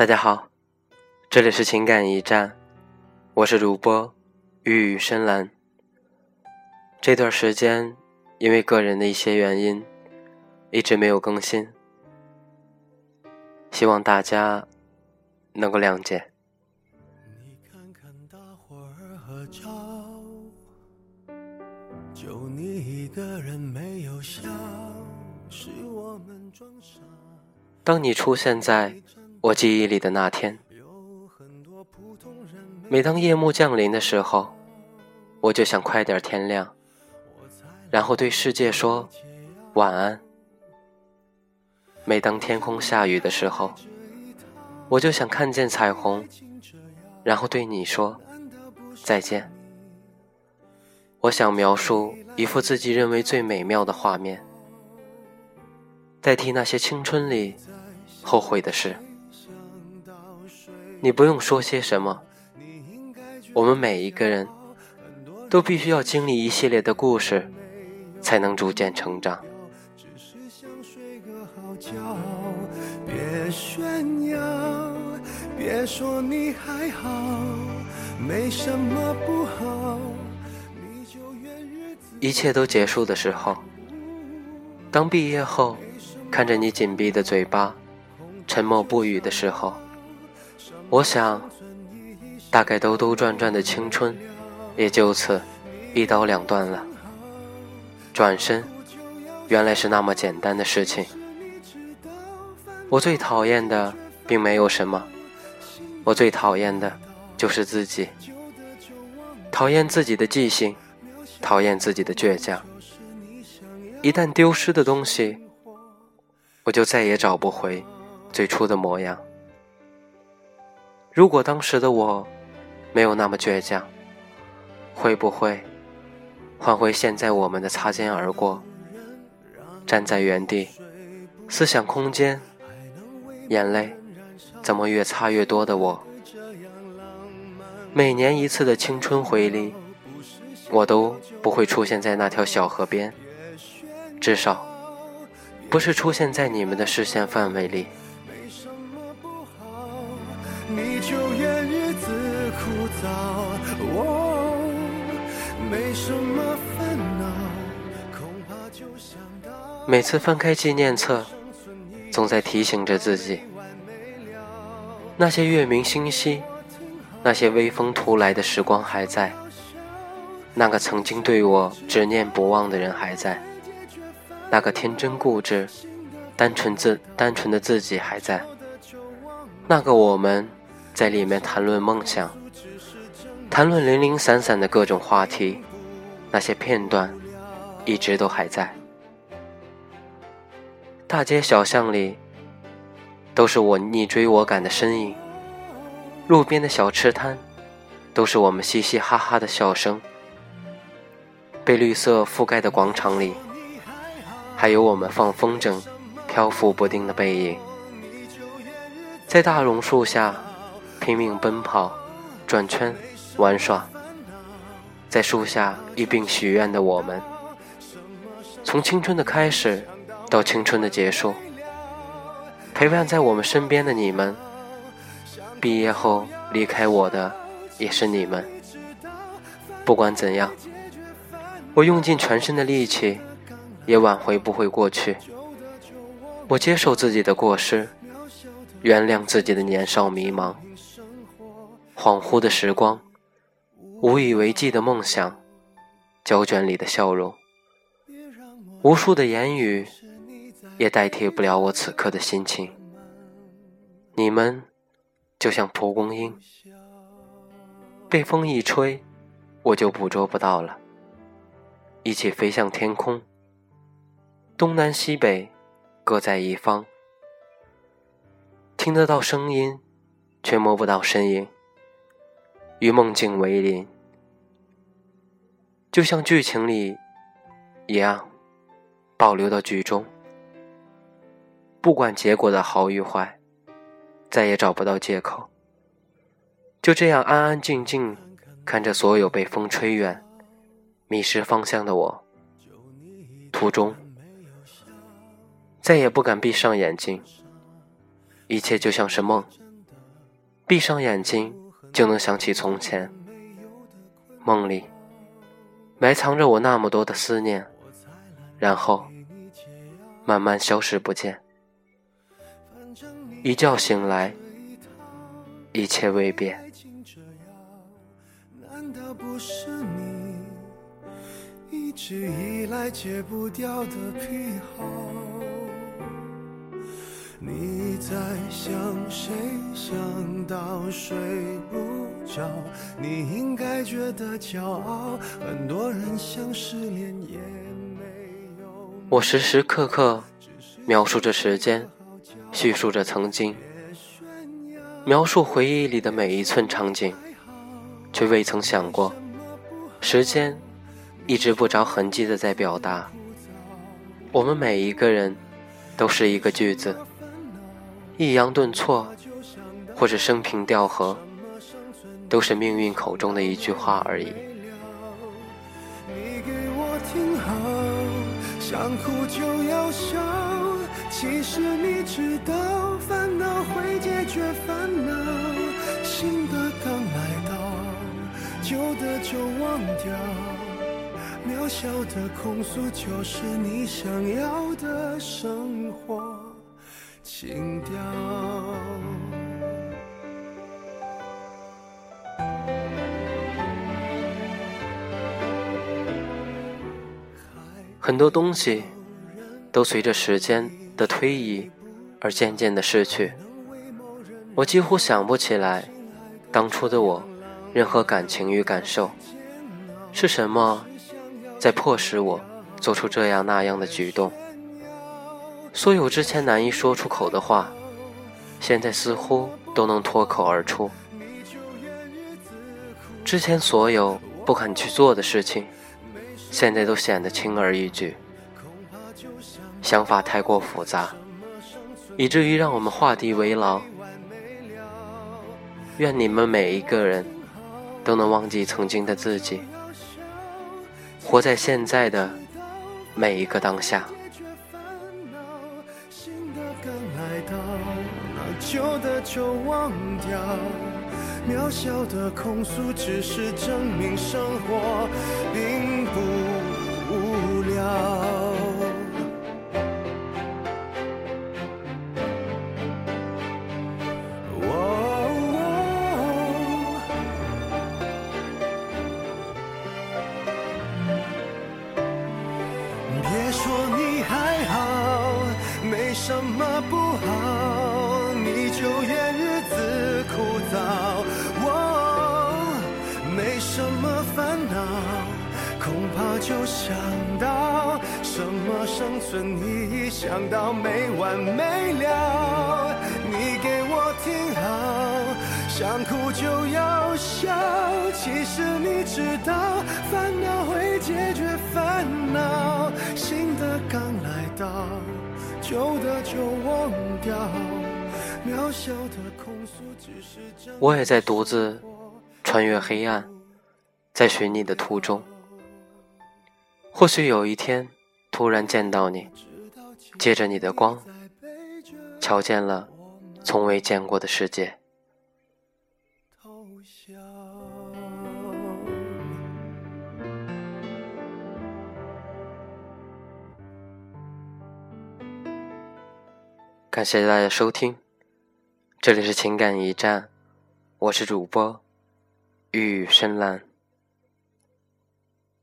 大家好，这里是情感驿站，我是主播玉宇深蓝。这段时间因为个人的一些原因，一直没有更新，希望大家能够谅解。当你出现在我记忆里的那天，每当夜幕降临的时候，我就想快点天亮，然后对世界说晚安。每当天空下雨的时候，我就想看见彩虹，然后对你说再见。我想描述一幅自己认为最美妙的画面，代替那些青春里后悔的事。你不用说些什么，我们每一个人都必须要经历一系列的故事，才能逐渐成长。一切都结束的时候，当毕业后看着你紧闭的嘴巴，沉默不语的时候。我想，大概兜兜转转的青春，也就此一刀两断了。转身，原来是那么简单的事情。我最讨厌的并没有什么，我最讨厌的就是自己。讨厌自己的记性，讨厌自己的倔强。一旦丢失的东西，我就再也找不回最初的模样。如果当时的我没有那么倔强，会不会换回现在我们的擦肩而过？站在原地，思想空间，眼泪怎么越擦越多的我？每年一次的青春回礼，我都不会出现在那条小河边，至少不是出现在你们的视线范围里。你就愿意自枯燥，我没什么烦恼，恐怕就像每次翻开纪念册，总在提醒着自己：那些月明星稀，那些微风突来的时光还在；那个曾经对我执念不忘的人还在；那个天真固执、单纯自单纯的自己还在；那个我们在里面谈论梦想。谈论零零散散的各种话题，那些片段一直都还在。大街小巷里都是我你追我赶的身影，路边的小吃摊都是我们嘻嘻哈哈的笑声。被绿色覆盖的广场里，还有我们放风筝、漂浮不定的背影。在大榕树下拼命奔跑、转圈。玩耍，在树下一并许愿的我们，从青春的开始到青春的结束，陪伴在我们身边的你们，毕业后离开我的也是你们。不管怎样，我用尽全身的力气，也挽回不回过去。我接受自己的过失，原谅自己的年少迷茫，恍惚的时光。无以为继的梦想，胶卷里的笑容，无数的言语，也代替不了我此刻的心情。你们就像蒲公英，被风一吹，我就捕捉不到了，一起飞向天空。东南西北，各在一方，听得到声音，却摸不到身影。与梦境为邻，就像剧情里一样，保留到剧中。不管结果的好与坏，再也找不到借口。就这样安安静静看着所有被风吹远、迷失方向的我，途中再也不敢闭上眼睛。一切就像是梦，闭上眼睛就能想起从前，梦里埋藏着我那么多的思念，然后慢慢消失不见。一觉醒来，一切未变。难道不是你一直以来戒不掉的癖好。你在想谁？想到睡不着。你应该觉得骄傲。很多人想失恋也没有。我时时刻刻描述着时间，叙述着曾经，描述回忆里的每一寸场景，却未曾想过时间。一直不着痕迹的在表达，我们每一个人都是一个句子，抑扬顿挫，或者生平调和，都是命运口中的一句话而已。你给我听好想哭就要笑，其实你知道，烦恼会解决烦恼，新的刚来到，旧的就忘掉。渺小的控诉就是你想要的生活情调。很多东西都随着时间的推移而渐渐的失去，我几乎想不起来当初的我任何感情与感受是什么。在迫使我做出这样那样的举动，所有之前难以说出口的话，现在似乎都能脱口而出。之前所有不肯去做的事情，现在都显得轻而易举。想法太过复杂，以至于让我们画地为牢。愿你们每一个人都能忘记曾经的自己。活在现在的每一个当下。就忘掉，渺小的控诉只是证明生活并不无聊。什么不好，没什么不好枯燥。我没什么烦恼，恐怕就想到什么生存意义，想到没完没了。你给我听好，想哭就要笑。其实你知道，烦恼会解决烦恼，新的刚来到。旧的就忘掉，渺小的我也在独自穿越黑暗，在寻你的途中。或许有一天突然见到你，借着你的光，瞧见了从未见过的世界。感谢大家收听，这里是情感驿站，我是主播玉深蓝。